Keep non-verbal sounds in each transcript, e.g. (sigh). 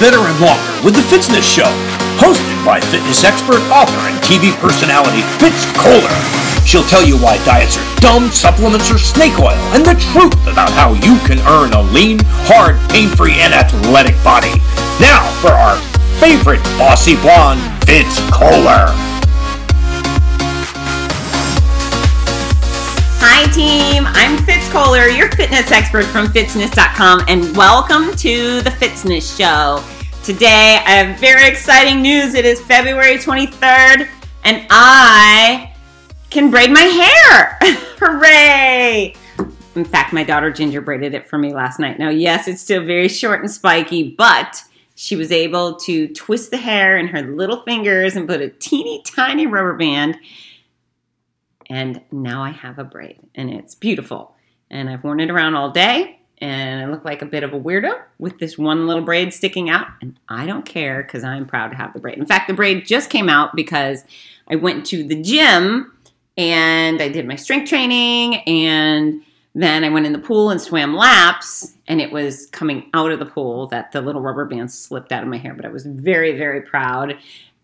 better, and longer with The Fitzness Show, hosted by fitness expert, author, and TV personality Fitz Koehler. She'll tell you why diets are dumb, supplements are snake oil, and the truth about how you can earn a lean, hard, pain-free, and athletic body. Now for our favorite bossy blonde, Fitz Koehler. Hi, team. I'm Fitz Koehler, your fitness expert from Fitzness.com, and welcome to the Fitzness Show. Today, I have very exciting news. It is February 23rd, and I can braid my hair. (laughs) Hooray! In fact, my daughter Ginger braided it for me last night. Now, yes, it's still very short and spiky, but she was able to twist the hair in her little fingers and put a teeny tiny rubber band and now I have a braid and it's beautiful. And I've worn it around all day and I look like a bit of a weirdo with this one little braid sticking out. And I don't care because I'm proud to have the braid. In fact, the braid just came out because I went to the gym and I did my strength training and then I went in the pool and swam laps and it was coming out of the pool that the little rubber band slipped out of my hair. But I was very, very proud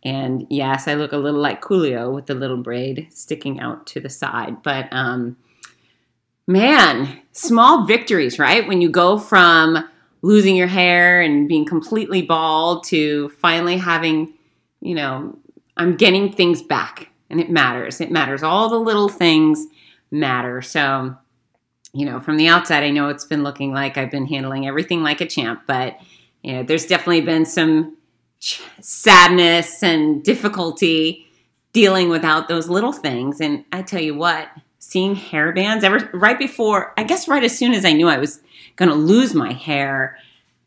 and yes, I look a little like Coolio with the little braid sticking out to the side. But um, man, small victories, right? When you go from losing your hair and being completely bald to finally having, you know, I'm getting things back and it matters. It matters. All the little things matter. So, you know, from the outside, I know it's been looking like I've been handling everything like a champ, but, you know, there's definitely been some sadness and difficulty dealing without those little things. And I tell you what, seeing hair bands ever right before, I guess right as soon as I knew I was going to lose my hair,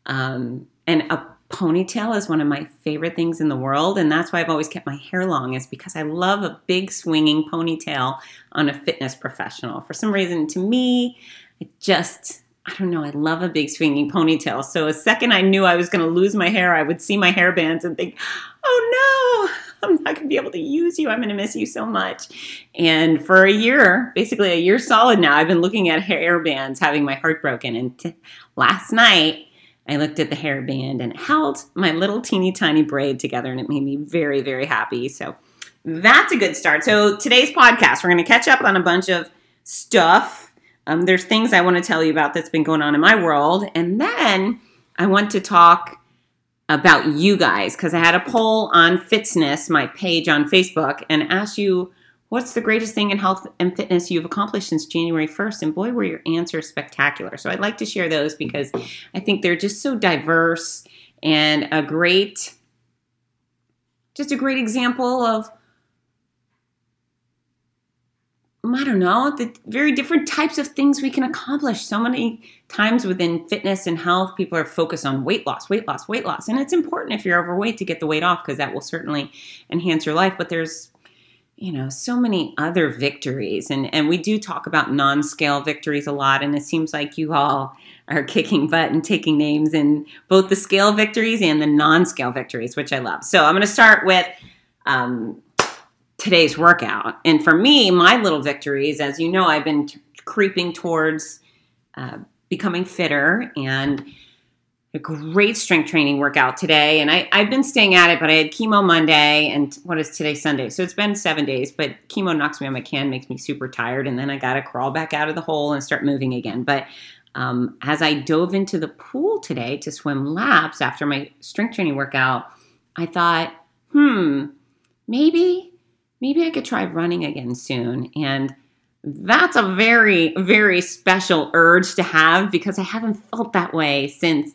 um, and a ponytail is one of my favorite things in the world, and that's why I've always kept my hair long. Is because I love a big swinging ponytail on a fitness professional. For some reason, to me, it just I don't know, I love a big swinging ponytail. So a second I knew I was going to lose my hair, I would see my hair bands and think, oh no, (laughs) I'm not going to be able to use you. I'm going to miss you so much. And for a year, basically a year solid now, I've been looking at hair bands, having my heart broken. And t- last night, I looked at the hair band and it held my little teeny tiny braid together, and it made me very, very happy. So that's a good start. So today's podcast, we're going to catch up on a bunch of stuff um, there's things I want to tell you about that's been going on in my world. And then I want to talk about you guys because I had a poll on Fitzness, my page on Facebook, and asked you what's the greatest thing in health and fitness you've accomplished since January 1st? And boy, were your answers spectacular. So I'd like to share those because I think they're just so diverse and a great, just a great example of I don't know, the very different types of things we can accomplish. So many times within fitness and health, people are focused on weight loss, weight loss, weight loss. And it's important if you're overweight to get the weight off because that will certainly enhance your life. But there's, you know, so many other victories. And, and we do talk about non scale victories a lot. And it seems like you all are kicking butt and taking names in both the scale victories and the non scale victories, which I love. So I'm going to start with. Um, today's workout. And for me, my little victories, as you know, I've been t- creeping towards uh, becoming fitter and a great strength training workout today. And I, I've been staying at it, but I had chemo Monday and what is today, Sunday? So it's been seven days, but chemo knocks me on my can, makes me super tired. And then I got to crawl back out of the hole and start moving again. But um, as I dove into the pool today to swim laps after my strength training workout, I thought, hmm, maybe maybe I could try running again soon. And that's a very, very special urge to have because I haven't felt that way since,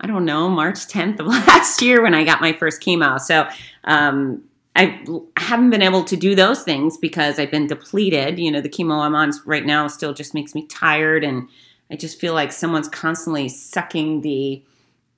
I don't know, March 10th of (laughs) last year when I got my first chemo. So, um, I haven't been able to do those things because I've been depleted. You know, the chemo I'm on right now still just makes me tired, and I just feel like someone's constantly sucking the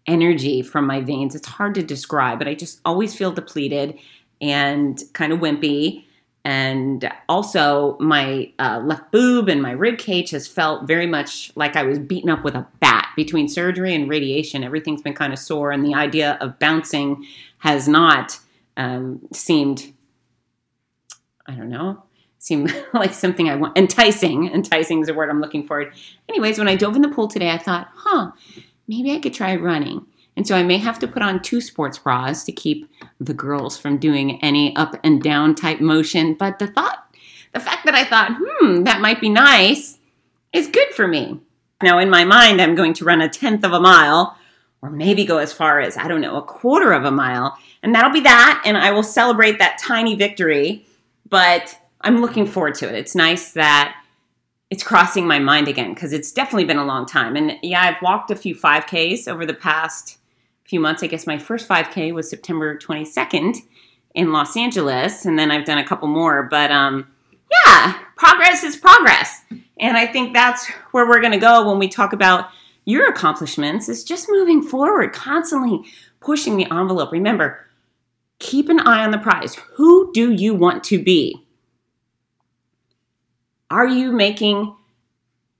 energy from my veins. It's hard to describe, but I just always feel depleted and kind of wimpy. And also, my uh, left boob and my rib cage has felt very much like I was beaten up with a bat between surgery and radiation. Everything's been kind of sore, and the idea of bouncing has not um, seemed, I don't know, seemed (laughs) like something I want. Enticing. Enticing is a word I'm looking for. Anyways, when I dove in the pool today, I thought, huh, maybe I could try running. And so I may have to put on two sports bras to keep the girls from doing any up and down type motion. But the thought, the fact that I thought, hmm, that might be nice is good for me. Now, in my mind, I'm going to run a tenth of a mile or maybe go as far as, I don't know, a quarter of a mile. And that'll be that. And I will celebrate that tiny victory. But I'm looking forward to it. It's nice that it's crossing my mind again because it's definitely been a long time. And yeah, I've walked a few 5Ks over the past few months. I guess my first 5K was September 22nd in Los Angeles, and then I've done a couple more. But um, yeah, progress is progress. And I think that's where we're going to go when we talk about your accomplishments is just moving forward, constantly pushing the envelope. Remember, keep an eye on the prize. Who do you want to be? Are you making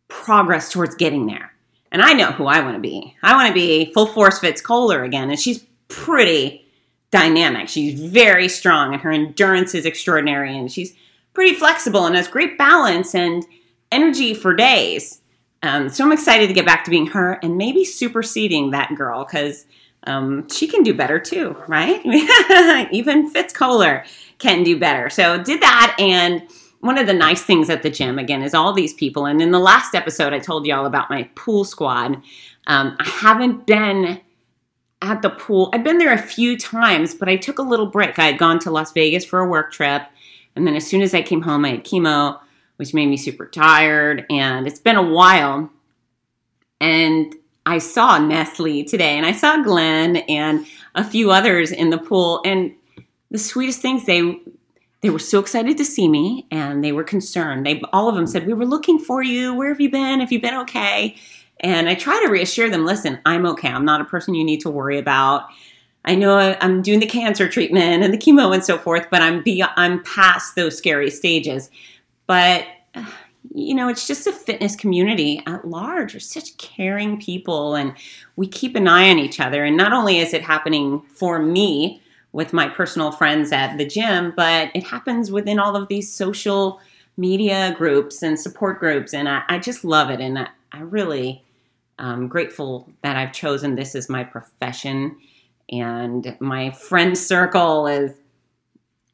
progress towards getting there? And I know who I want to be. I want to be full force Fitz Koehler again. And she's pretty dynamic. She's very strong and her endurance is extraordinary. And she's pretty flexible and has great balance and energy for days. Um, so I'm excited to get back to being her and maybe superseding that girl because um, she can do better too, right? (laughs) Even Fitz Koehler can do better. So did that and one of the nice things at the gym again is all these people. And in the last episode i told you all about my pool squad. Um, i haven't been at the pool. I've been there a few times but i took a little break. I had gone to las vegas for a work trip. And then as soon as i came home i had chemo which made me super tired. And it's been a while. And i saw nestle today and i saw glenn and a few others in the pool. And the sweetest things they they were so excited to see me and they were concerned. They all of them said, "We were looking for you. Where have you been? Have you been okay?" And I try to reassure them, "Listen, I'm okay. I'm not a person you need to worry about. I know I'm doing the cancer treatment and the chemo and so forth, but I'm I'm past those scary stages." But (sighs) you know, it's just a fitness community at large. We're such caring people and we keep an eye on each other. And not only is it happening for me, with my personal friends at the gym, but it happens within all of these social media groups and support groups. And I, I just love it. And I, I really am um, grateful that I've chosen this as my profession. And my friend circle is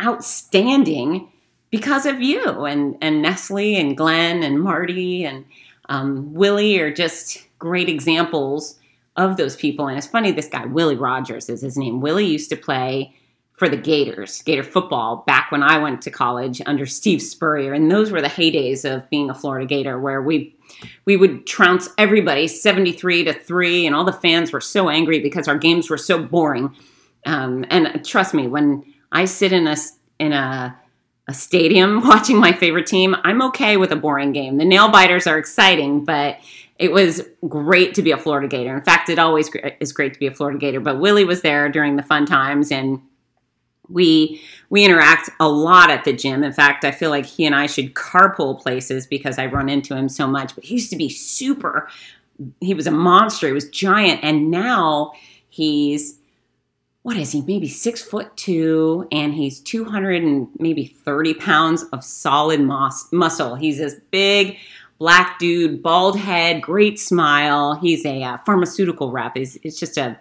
outstanding because of you and, and Nestle and Glenn and Marty and um, Willie are just great examples of those people. And it's funny, this guy, Willie Rogers is his name. Willie used to play for the Gators, Gator football, back when I went to college under Steve Spurrier. And those were the heydays of being a Florida Gator where we we would trounce everybody 73 to 3 and all the fans were so angry because our games were so boring. Um, and trust me, when I sit in a in a a stadium (laughs) watching my favorite team, I'm okay with a boring game. The nail biters are exciting, but it was great to be a Florida Gator. In fact, it always is great to be a Florida Gator. But Willie was there during the fun times, and we we interact a lot at the gym. In fact, I feel like he and I should carpool places because I run into him so much. But he used to be super. He was a monster. He was giant, and now he's what is he? Maybe six foot two, and he's two hundred and maybe thirty pounds of solid mus- muscle. He's this big black dude, bald head, great smile. He's a uh, pharmaceutical rep. He's, it's just a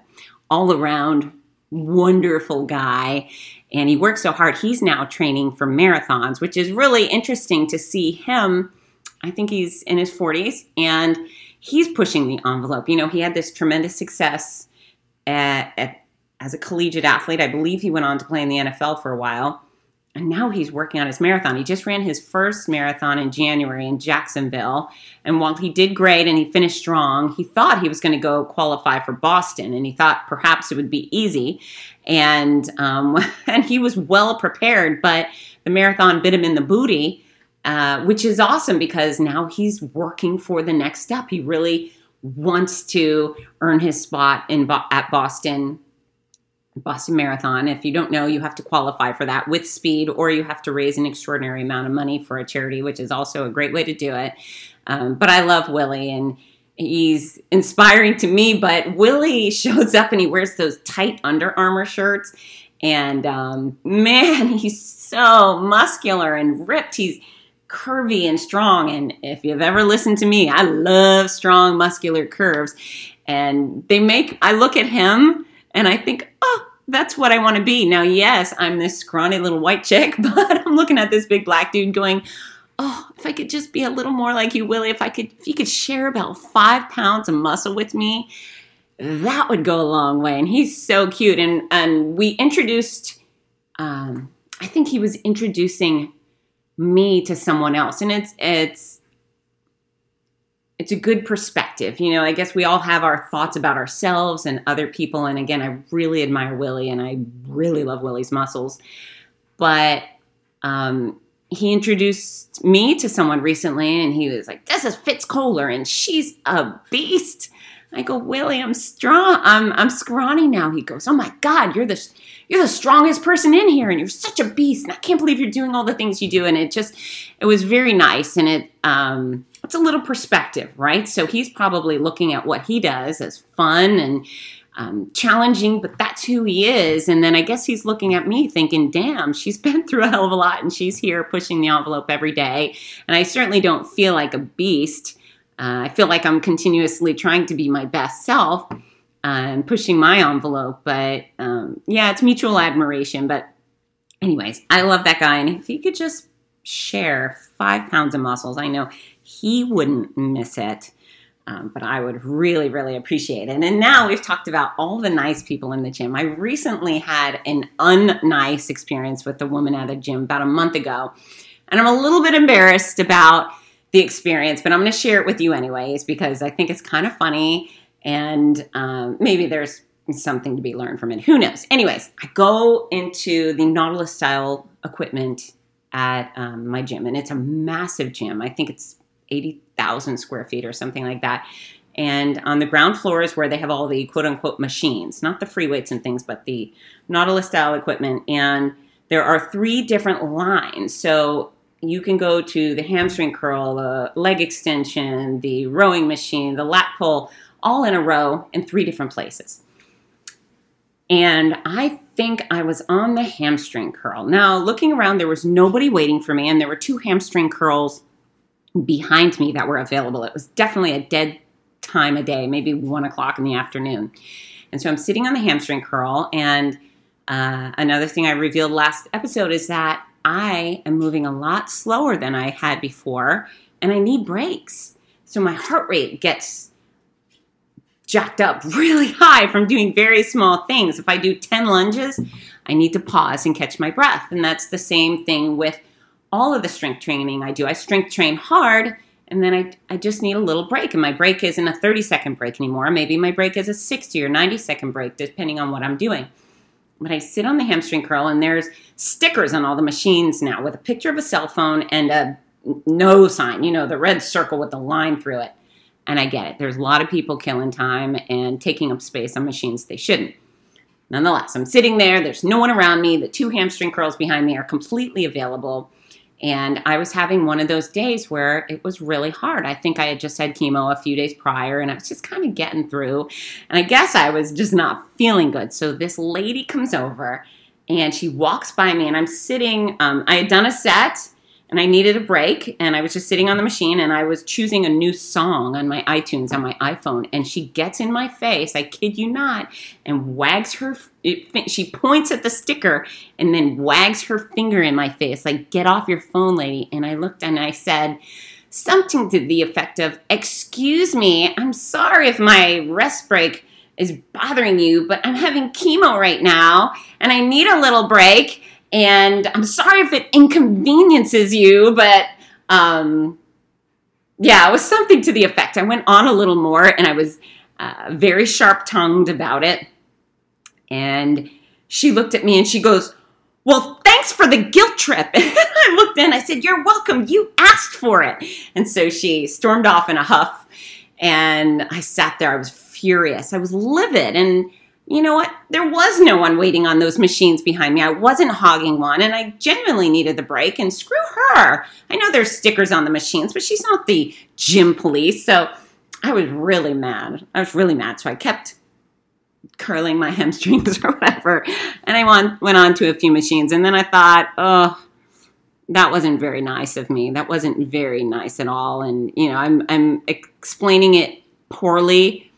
all around wonderful guy. And he works so hard. He's now training for marathons, which is really interesting to see him. I think he's in his 40s and he's pushing the envelope. You know, he had this tremendous success at, at, as a collegiate athlete. I believe he went on to play in the NFL for a while and now he's working on his marathon. He just ran his first marathon in January in Jacksonville. And while he did great and he finished strong, he thought he was going to go qualify for Boston, and he thought perhaps it would be easy. And um, (laughs) and he was well prepared, but the marathon bit him in the booty, uh, which is awesome because now he's working for the next step. He really wants to earn his spot in at Boston Boston Marathon. If you don't know, you have to qualify for that with speed, or you have to raise an extraordinary amount of money for a charity, which is also a great way to do it. Um, but I love Willie, and he's inspiring to me. But Willie (laughs) shows up and he wears those tight Under Armour shirts, and um, man, (laughs) he's so muscular and ripped. He's curvy and strong. And if you've ever listened to me, I love strong, muscular curves. And they make, I look at him and I think, oh, that's what I want to be. Now, yes, I'm this scrawny little white chick, (laughs) but I'm looking at this big black dude going, oh, if I could just be a little more like you, Willie, if I could, if you could share about five pounds of muscle with me, that would go a long way. And he's so cute. And and we introduced, um, I think he was introducing me to someone else, and it's it's it's a good perspective. You know, I guess we all have our thoughts about ourselves and other people. And again, I really admire Willie, and I really love Willie's muscles, but. Um, he introduced me to someone recently and he was like, This is Fitz Koehler and she's a beast. I go, Willie, I'm strong. I'm I'm scrawny now. He goes, Oh my God, you're the you're the strongest person in here, and you're such a beast. And I can't believe you're doing all the things you do. And it just it was very nice, and it um it's a little perspective, right? So he's probably looking at what he does as fun and um, challenging, but that's who he is. And then I guess he's looking at me thinking, damn, she's (laughs) been through a hell of a lot and she's here pushing the envelope every day. And I certainly don't feel like a beast. Uh, I feel like I'm continuously trying to be my best self uh, and pushing my envelope. But um, yeah, it's mutual admiration. But, anyways, I love that guy. And if he could just share five pounds of muscles, I know he wouldn't miss it. Um, but I would really, really appreciate it. And now we've talked about all the nice people in the gym. I recently had an unnice experience with a woman at a gym about a month ago. And I'm a little bit embarrassed about the experience, but I'm going to share it with you anyways because I think it's kind of funny and um, maybe there's something to be learned from it. Who knows? Anyways, I go into the Nautilus style equipment at um, my gym, and it's a massive gym. I think it's 80,000 square feet or something like that. And on the ground floor is where they have all the quote unquote machines, not the free weights and things, but the Nautilus style equipment. And there are three different lines. So you can go to the hamstring curl, the leg extension, the rowing machine, the lat pull, all in a row in three different places. And I think I was on the hamstring curl. Now, looking around, there was nobody waiting for me, and there were two hamstring curls behind me that were available. It was definitely a dead time of day, maybe one o'clock in the afternoon. And so I'm sitting on the hamstring curl. And uh, another thing I revealed last episode is that I am moving a lot slower than I had before, and I need breaks. So my heart rate gets jacked up (laughs) really high from doing very small things. If I do 10 lunges, I need to pause and catch my breath. And that's the same thing with all of the strength training I do. I strength train hard and then I, I just need a little break. And my break isn't a 30 second break anymore. Maybe my break is a 60 or 90 second break, depending on what I'm doing. But I sit on the hamstring curl and there's stickers on all the machines now with a picture of a cell phone and a no sign, you know, the red circle with the line through it. And I get it. There's a lot of people killing time and taking up space on machines they shouldn't. Nonetheless, I'm sitting there, there's no one around me, the two hamstring curls behind me are completely available. And I was having one of those days where it was really hard. I think I had just had chemo a few days prior and I was just kind of getting through. And I guess I was just not feeling good. So this lady comes over and she walks by me and I'm sitting, um, I had done a set and I needed a break and I was just sitting on the machine and I was choosing a new song on my iTunes on my iPhone and she gets in my face, I kid you not, and wags her it, she points at the sticker and then wags her finger in my face like get off your phone lady and I looked and I said something to the effect of excuse me, I'm sorry if my rest break is bothering you, but I'm having chemo right now and I need a little break and I'm sorry if it inconveniences you, but um, yeah, it was something to the effect. I went on a little more and I was uh, very sharp tongued about it. And she looked at me and she goes, Well, thanks for the guilt trip. And (laughs) I looked in, I said, You're welcome. You asked for it. And so she stormed off in a huff. And I sat there, I was furious. I was livid. And you know what? There was no one waiting on those machines behind me. I wasn't hogging one, and I genuinely needed the break. And screw her. I know there's stickers on the machines, but she's not the gym police. So I was really mad. I was really mad. So I kept curling my (laughs) hamstrings or whatever. And I went on to a few machines. And then I thought, oh, that wasn't very nice of me. That wasn't very nice at all. And you know, I'm I'm explaining it poorly,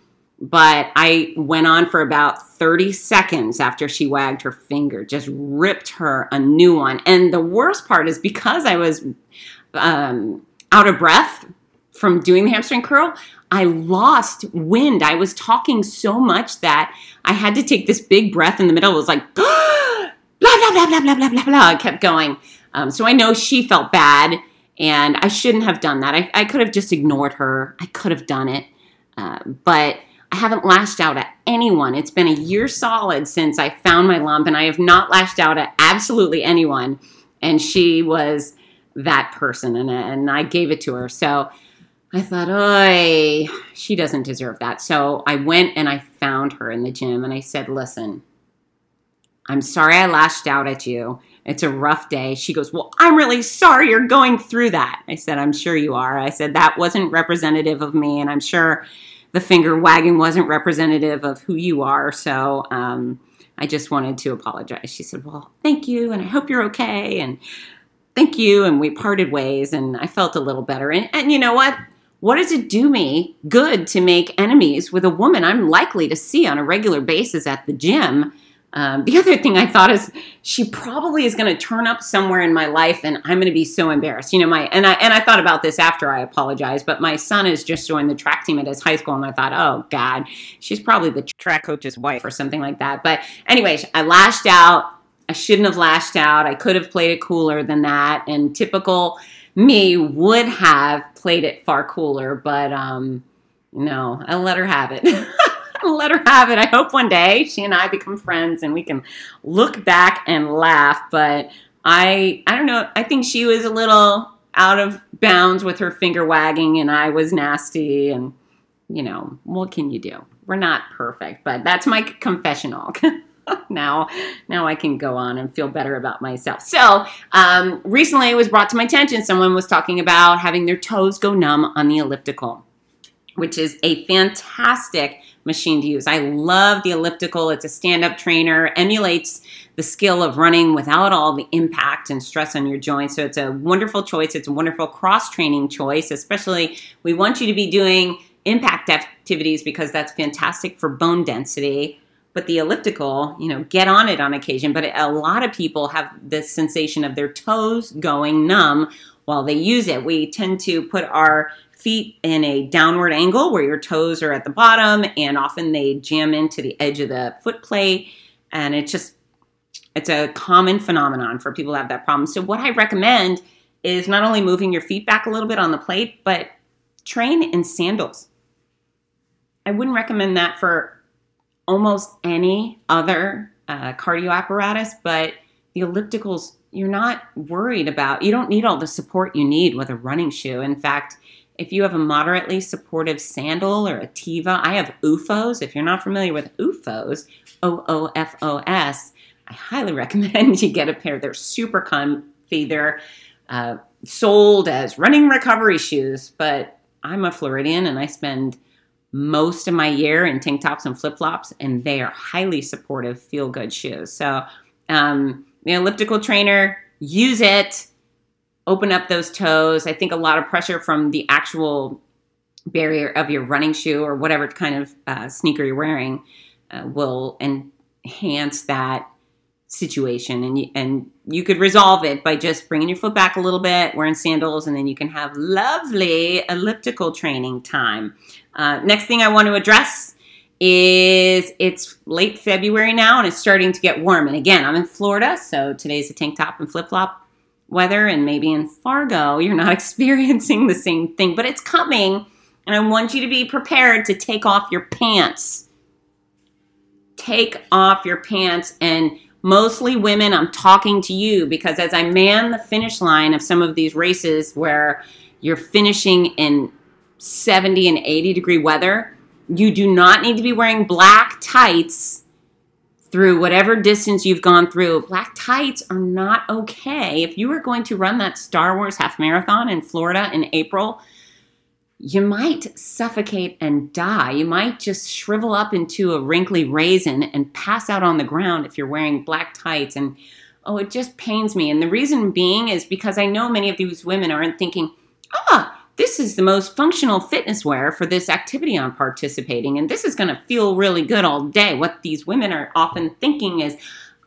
but I went on for about 30 seconds after she wagged her finger, just ripped her a new one. And the worst part is because I was um, out of breath from doing the hamstring curl, I lost wind. I was talking so much that I had to take this big breath in the middle. It was like (gasps) blah blah blah blah blah blah blah blah. I kept going. Um, so I know she felt bad, and I shouldn't have done that. I, I could have just ignored her. I could have done it, uh, but I haven't lashed out at anyone. It's been a year solid since I found my lump, and I have not lashed out at absolutely anyone. And she was that person, and, and I gave it to her. So I thought, oh, she doesn't deserve that. So I went and I found her in the gym, and I said, listen, I'm sorry I lashed out at you. It's a rough day. She goes, Well, I'm really sorry you're going through that. I said, I'm sure you are. I said, That wasn't representative of me, and I'm sure the finger wagging wasn't representative of who you are. So um, I just wanted to apologize. She said, Well, thank you, and I hope you're okay, and thank you. And we parted ways, and I felt a little better. And, and you know what? What does it do me good to make enemies with a woman I'm likely to see on a regular basis at the gym? Um, the other thing I thought is she probably is going to turn up somewhere in my life, and I'm going to be so embarrassed. You know, my and I and I thought about this after I apologized, but my son has just joined the track team at his high school, and I thought, oh God, she's probably the track coach's wife or something like that. But anyways, I lashed out. I shouldn't have lashed out. I could have played it cooler than that, and typical me would have played it far cooler, but um, no, I let her have it. (laughs) let her have it. I hope one day she and I become friends and we can look back and laugh. But I, I don't know. I think she was a little out of bounds with her finger wagging, and I was nasty. And you know, what can you do? We're not perfect, but that's my confessional. (laughs) now now i can go on and feel better about myself so um, recently it was brought to my attention someone was talking about having their toes go numb on the elliptical which is a fantastic machine to use. I love the elliptical. It's a stand up trainer, emulates the skill of running without all the impact and stress on your joints. So it's a wonderful choice. It's a wonderful cross training choice, especially we want you to be doing impact activities because that's fantastic for bone density. But the elliptical, you know, get on it on occasion. But a lot of people have this sensation of their toes going numb while they use it. We tend to put our feet in a downward angle where your toes are at the bottom and often they jam into the edge of the foot plate. And it's just it's a common phenomenon for people to have that problem. So what i recommend is not only moving your feet back a little bit on the plate but train in sandals. I wouldn't recommend that for almost any other uh, cardio apparatus but the ellipticals you're not worried about you don't need all the support you need with a running shoe. In fact if you have a moderately supportive sandal or a Teva, I have OOFOS. If you're not familiar with OOFOS, O O F O S, I highly (laughs) recommend you get a pair. They're super comfy. They're uh, sold as running recovery shoes, but I'm a Floridian and I spend most of my year in tank tops and flip flops, and they are highly supportive, feel good shoes. So, um, the elliptical trainer, use it open up those toes. I think a lot of pressure from the actual barrier of your running shoe or whatever kind of uh, sneaker you're wearing uh, will enhance that situation. And you, and you could resolve it by just bringing your foot back a little bit wearing sandals and then you can have lovely elliptical training time. Uh, next thing i want to address is it's late february now and it's starting to get warm. And again i'm in florida so today's a tank top and flip-flop weather and maybe in Fargo you're not (laughs) experiencing the same thing, but it's coming. And I want you to be prepared to take off your pants. Take off your pants. And mostly women, I'm talking to you because as I man the finish line of some of these races where you're finishing in 70 and 80 degree weather, you do not need to be wearing black tights through whatever distance you've gone through, black tights are not okay. If you are going to run that Star Wars half marathon in Florida in April, you might suffocate and die. You might just shrivel up into a wrinkly raisin and pass out on the ground if you're wearing black tights. And Oh, it just pains me. And the reason being is because I know many of these women aren't thinking, ah, this is the most functional fitness wear for this activity I'm participating in. This is going to feel really good all day. What these women are often thinking is,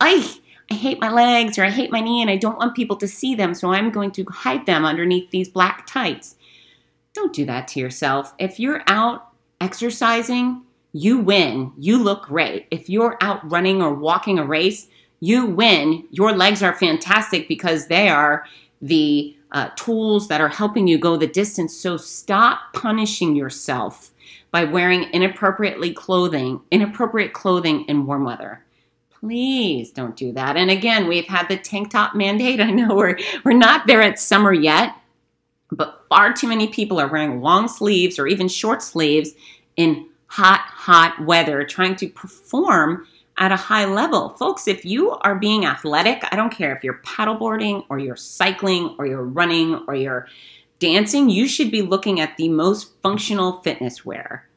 I, I hate my legs or I hate my knee and I don't want people to see them, so I'm going to hide them underneath these black tights. Don't do that to yourself. If you're out exercising, you win. You look great. If you're out running or walking a race, you win. Your legs are fantastic because they are the uh, tools that are helping you go the distance. So stop punishing yourself by wearing inappropriately clothing, inappropriate clothing in warm weather. Please don't do that. And again, we've had the tank top mandate. (laughs) I know we're we're not there at summer yet, but far too many people are wearing long sleeves or even short sleeves in hot, hot weather, trying to perform at a high level. Folks, if you are being athletic, I don't care if you're paddleboarding or you're cycling or you're running or you're dancing, you should be looking at the most functional fitness wear.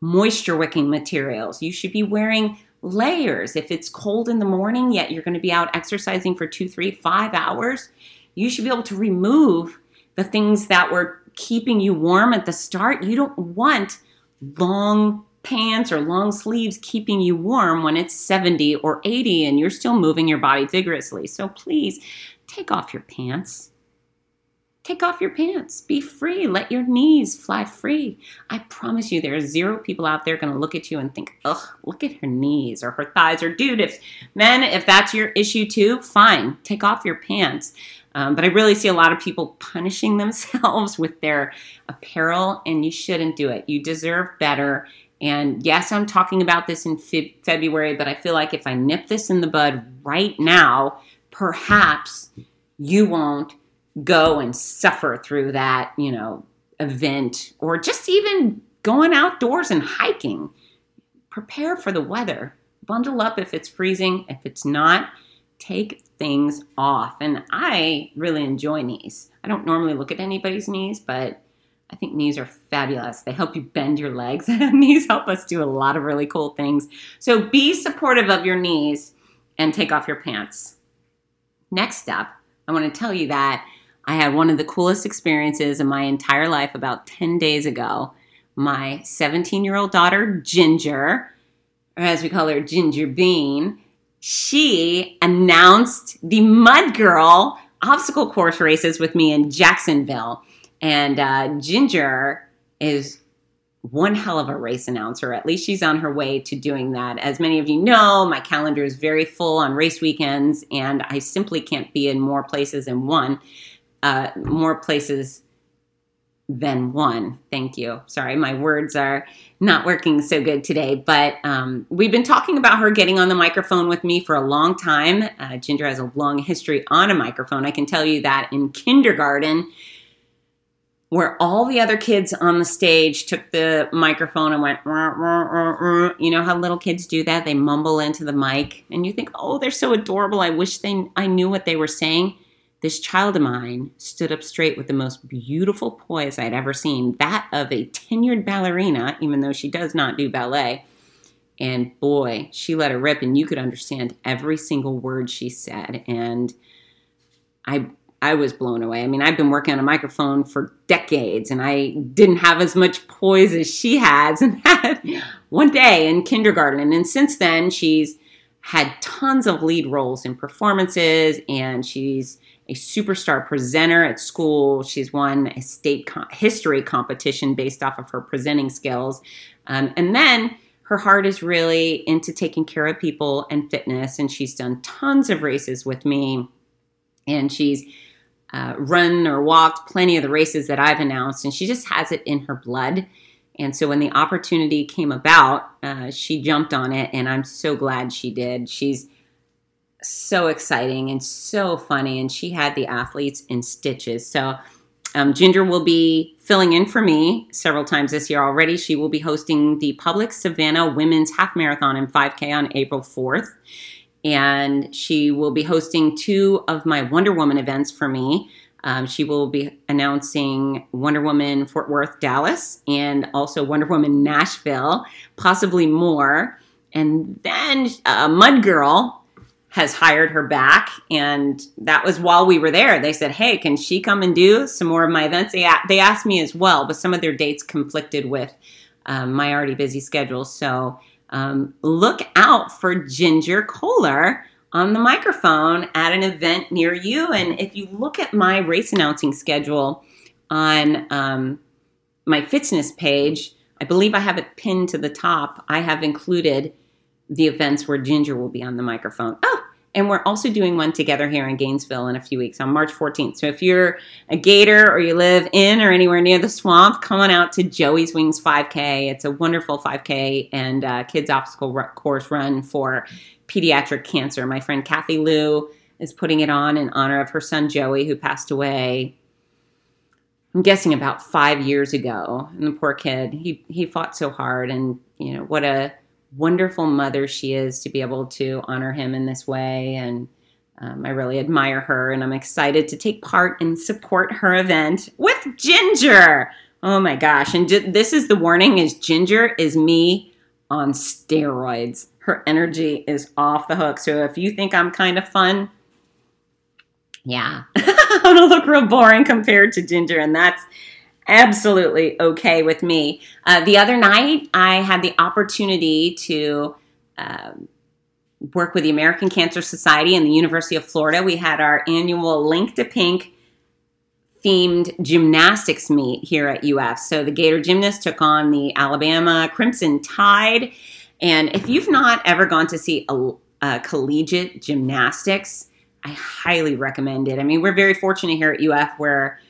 Moisture wicking materials. You should be wearing layers. If it's cold in the morning, yet you're going to be out exercising for two, three, five hours, you should be able to remove the things that were keeping you warm at the start. You don't want long pants or long sleeves keeping you warm when it's 70 or 80 and you're still moving your body vigorously. So please take off your pants. Take off your pants. Be free. Let your knees fly free. I promise you, there are zero people out there going to look at you and think, ugh, look at her knees or her thighs. Or, dude, if men, if that's your issue too, fine. Take off your pants. Um, but I really see a lot of people punishing (laughs) themselves with their apparel, and you shouldn't do it. You deserve better. And yes, I'm talking about this in fe- February, but I feel like if I nip this in the bud right now, perhaps you won't go and suffer through that, you know, event or just even going outdoors and hiking. Prepare for the weather. Bundle up if it's freezing. If it's not, take things off. And I really enjoy knees. I don't normally look at anybody's knees, but I think knees are fabulous. They help you bend your legs. And (laughs) knees help us do a lot of really cool things. So be supportive of your knees and take off your pants. Next up, I want to tell you that I had one of the coolest experiences in my entire life about 10 days ago. My 17 year old daughter, Ginger, or as we call her, Ginger Bean, she announced the Mud Girl obstacle course races with me in Jacksonville. And uh, Ginger is one hell of a race announcer. At least she's on her way to doing that. As many of you know, my calendar is very full on race weekends, and I simply can't be in more places than one, uh, more places than one. Thank you. Sorry, my words are not working so good today, but um, we've been talking about her getting on the microphone with me for a long time. Uh, Ginger has a long history on a microphone. I can tell you that in kindergarten, where all the other kids on the stage took the microphone and went, rah, rah, rah, you know how little kids do that? They mumble into the mic, and you think, oh, they're so adorable. I wish they I knew what they were saying. This child of mine stood up straight with the most beautiful poise I'd ever seen, that of a tenured ballerina, even though she does not do ballet. And boy, she let it rip, and you could understand every single word she said. And I I was blown away. I mean, I've been working on a microphone for decades and I didn't have as much poise as she has and (laughs) had one day in kindergarten. And since then, she's had tons of lead roles in performances and she's a superstar presenter at school. She's won a state history competition based off of her presenting skills. Um, and then her heart is really into taking care of people and fitness. And she's done tons of races with me. And she's uh, run or walked plenty of the races that I've announced. And she just has it in her blood. And so when the opportunity came about, uh, she jumped on it. And I'm so glad she did. She's so exciting and so funny. And she had the athletes in stitches. So um, Ginger will be filling in for me several times this year already. She will be hosting the Publix Savannah Women's Half Marathon and 5K on April 4th. And she will be hosting two of my Wonder Woman events for me. Um, she will be announcing Wonder Woman Fort Worth, Dallas, and also Wonder Woman Nashville, possibly more. And then uh, Mud Girl has hired her back. And that was while we were there. They said, Hey, can she come and do some more of my events? They, they asked me as well, but some of their dates conflicted with um, my already busy schedule. So um, look out for Ginger Koehler on the microphone at an event near you. And if you look at my race announcing schedule on um, my fitness page, I believe I have it pinned to the top. I have included the events where Ginger will be on the microphone. Oh, and we're also doing one together here in Gainesville in a few weeks on March 14th. So if you're a Gator or you live in or anywhere near the swamp, come on out to Joey's Wings 5K. It's a wonderful 5K and uh, kids obstacle course run for pediatric cancer. My friend Kathy Lou is putting it on in honor of her son Joey, who passed away. I'm guessing about five years ago. And the poor kid, he he fought so hard, and you know what a wonderful mother she is to be able to honor him in this way. And um, I really admire her, and I'm excited to take part and support her event with Ginger. Oh my gosh! And this is the warning: is Ginger is me on steroids. Her energy is off the hook. So if you think I'm kind of fun, yeah, (laughs) I'm gonna look real boring compared to Ginger, and that's absolutely okay with me. Uh, the other night, I had the opportunity to um, work with the American Cancer Society and the University of Florida. We had our annual Link to Pink themed gymnastics meet here at UF. So the Gator gymnasts took on the Alabama Crimson Tide. And if you've not ever gone to see a, a collegiate gymnastics, I highly recommend it. I mean, we're very fortunate here at UF where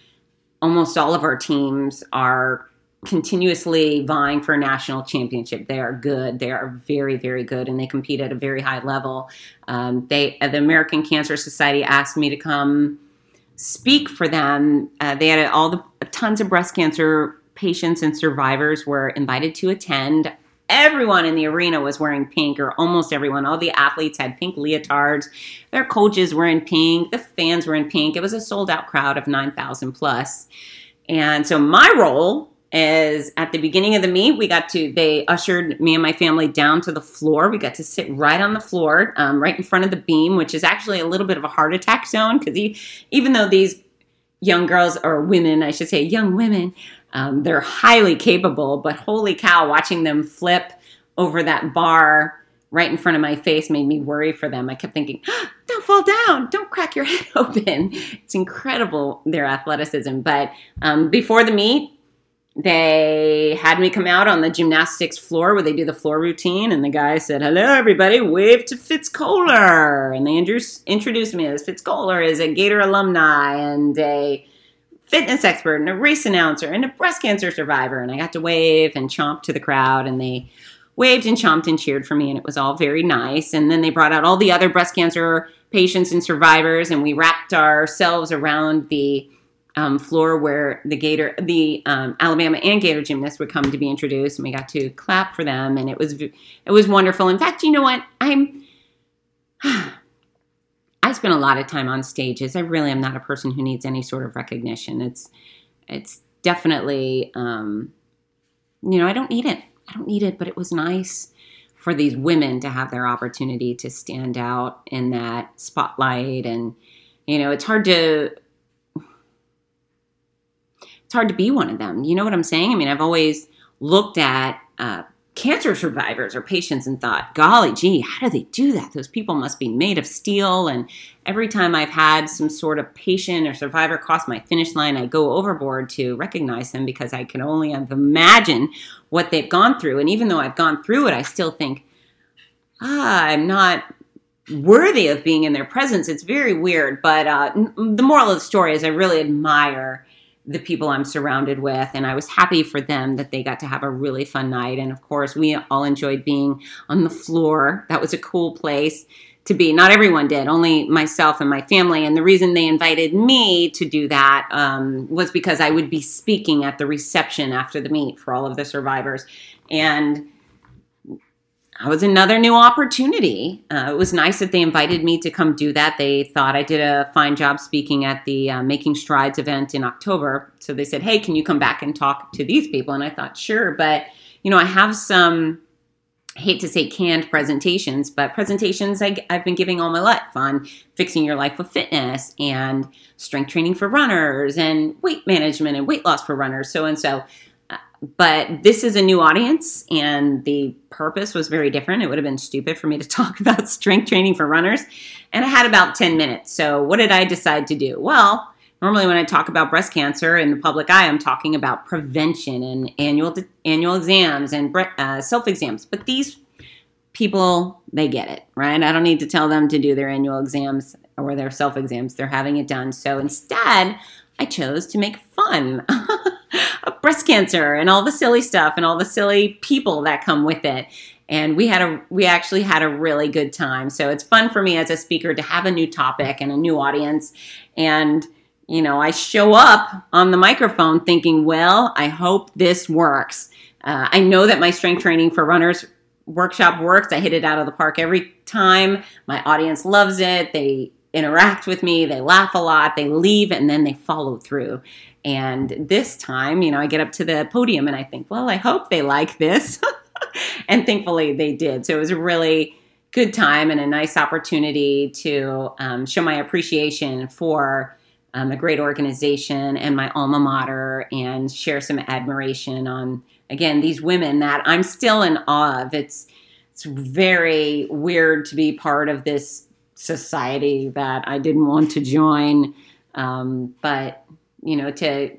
almost all of our teams are continuously vying for a national championship. They are good. They are very, very good, and they compete at a very high level. Um, they, uh, the American Cancer Society asked me to come speak for them. Uh, they had all the tons of breast cancer patients and survivors were invited to attend everyone in the arena was wearing pink, or almost everyone. All the athletes had pink leotards. Their coaches were in pink. The fans were in pink. It was a sold out crowd of 9,000 plus. And so my role is at the beginning of the meet, we got to, they ushered me and my family down to the floor. We got to sit right on the floor, um, right in front of the beam, which is actually a little bit of a heart attack zone because even though these young girls or women, I should say, young women, um, they're highly capable, but holy cow, watching them flip over that bar right in front of my face made me worry for them. I kept thinking, oh, don't fall down, don't crack your (laughs) head open. It's incredible, their athleticism. But um, before the meet, they had me come out on the gymnastics floor where they do the floor routine, and the guy said, Hello, everybody, wave to Fitz Koehler. And they introduced me as Fitz Koehler is a Gator alumni and a fitness expert and a race announcer and a breast cancer survivor. And I got to wave and chomp to the crowd, and they waved and chomped and cheered for me, and it was all very nice. And then they brought out all the other breast cancer patients and survivors, and we wrapped ourselves around the um, floor where the Gator, the um, Alabama and Gator gymnasts would come to be introduced, and we got to clap for them, and it was it was wonderful. In fact, you know what? I'm (sighs) I spend a lot of time on stages. I really am not a person who needs any sort of recognition. It's it's definitely um, you know I don't need it. I don't need it, but it was nice for these women to have their opportunity to stand out in that spotlight and you know it's hard to it's hard to be one of them you know what i'm saying i mean i've always looked at uh, cancer survivors or patients and thought, golly gee, how do they do that? Those people must be made of steel. And every time I've had some sort of patient or survivor cross my finish line, I go overboard to recognize them because I can only imagine what they've gone through. And even though I've gone through it, I still think, ah, I'm not worthy of being in their presence. It's very weird. But uh, the moral of the story is I really admire the people I'm surrounded with. And I was happy for them that they got to have a really fun night. And of course, we all enjoyed being on the floor. That was a cool place to be. Not everyone did, only myself and my family. And the reason they invited me to do that um, was because I would be speaking at the reception after the meet for all of the survivors. And that was another new opportunity. Uh, it was nice that they invited me to come do that. They thought I did a fine job speaking at the uh, Making Strides event in October. So they said, hey, can you come back and talk to these people? And I thought, sure. But, you know, I have some I hate to say canned presentations, but presentations I, have been giving all my life on fixing your life with fitness and strength training for runners and weight management and weight loss for runners, so and so. But this is a new audience, and the purpose was very different. It would have been stupid for me to (laughs) talk about strength training for runners. And I had about 10 minutes. So, what did I decide to do? Well, normally when I talk about breast cancer in the public eye, I'm talking about prevention and annual annual exams and uh, self exams. But these people, they get it, right? I don't need to tell them to do their annual exams or their self exams. They're having it done. So instead, I chose to make fun (laughs) breast cancer and all the silly stuff and all the silly people that come with it and we had a we actually had a really good time so it's fun for me as a speaker to have a new topic and a new audience and you know, I show up on the microphone thinking, well, I hope this works. Uh, I know that my strength training for runners workshop works. I hit it out of the park every time. My audience loves it. They interact with me, they laugh a lot, they leave, and then they follow through. And this time, you know, I get up to the podium and I think, well, I hope they like this. (laughs) and thankfully they did. So it was a really good time and a nice opportunity to um, show my appreciation for um, a great organization and my alma mater and share some admiration on again these women that I'm still in awe of. It's it's very weird to be part of this society that I didn't want to join, um, but you know to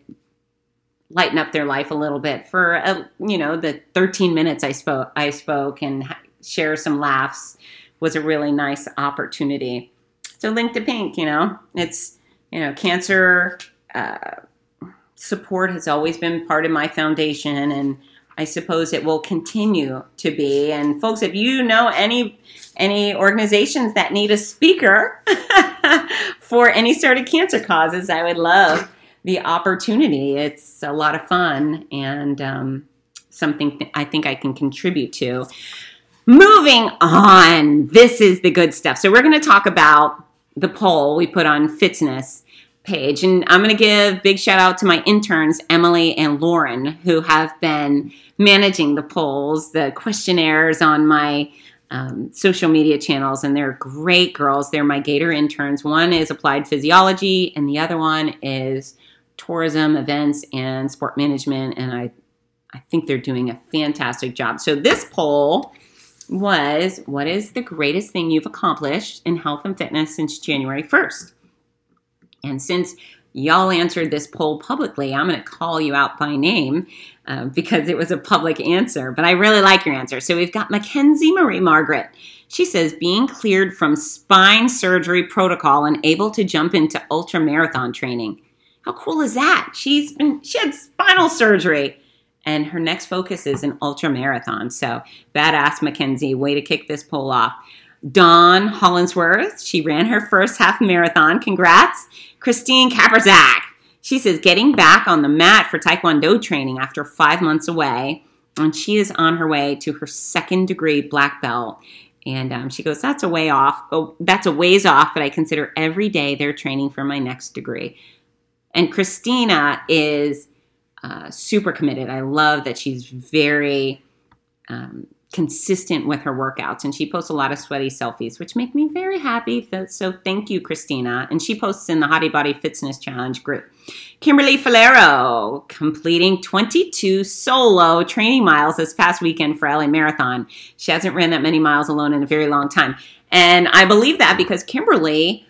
lighten up their life a little bit for a, you know the 13 minutes I spoke I spoke and share some laughs was a really nice opportunity. So link to pink, you know, it's you know, cancer uh, support has always been part of my foundation, and I suppose it will continue to be. And folks, if you know any any organizations that need a speaker (laughs) for any sort of cancer causes, I would love the opportunity. It's a lot of fun and um, something th- I think I can contribute to. Moving on, this is the good stuff. So we're going to talk about the poll we put on Fitzness page. And I'm going to give big shout out to my interns, Emily and Lauren, who have been managing the polls, the questionnaires on my um, social media channels. And they're great girls. They're my Gator interns. One is applied physiology, and the other one is tourism, events, and sport management. And I, I think they're doing a fantastic job. So this poll was what is the greatest thing you've accomplished in health and fitness since January 1st? And since y'all answered this poll publicly, I'm going to call you out by name uh, because it was a public answer. But I really like your answer. So we've got Mackenzie Marie Margaret. She says being cleared from spine surgery protocol and able to jump into ultra marathon training. How cool is that? She's been she had spinal surgery and her next focus is an ultra marathon. So badass Mackenzie, way to kick this poll off. Dawn Hollinsworth, she ran her first half marathon. Congrats. Christine Kaperzak, she says getting back on the mat for Taekwondo training after five months away. And she is on her way to her second degree black belt. And um, she goes, That's a way off. Oh, that's a ways off, but I consider every day they're training for my next degree. And Christina is uh, super committed. I love that she's very um, consistent with her workouts and she posts a lot of sweaty selfies which make me very happy. So thank you christina. And she posts in the hottie body Fitzness challenge group. Kimberly falero completing 22 solo training miles this past weekend for la marathon. She hasn't ran that many miles alone in a very long time. And i believe that because kimberly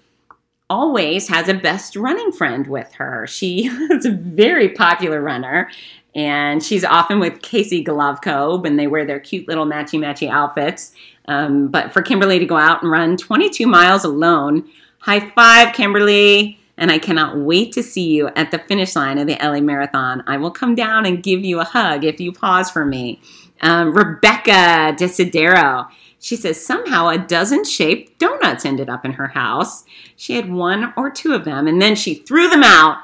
always has a best running friend with her. She (laughs) is a very popular runner and she's often with Casey Golovko when they wear their cute little matchy matchy outfits. Um, but for Kimberly to go out and run 22 miles alone, high five, Kimberly! And I cannot wait to see you at the finish line of the LA Marathon. I will come down and give you a hug if you pause for me. Um, Rebecca Desidero. She says somehow a dozen shaped donuts ended up in her house. She had one or two of them, and then she threw them out.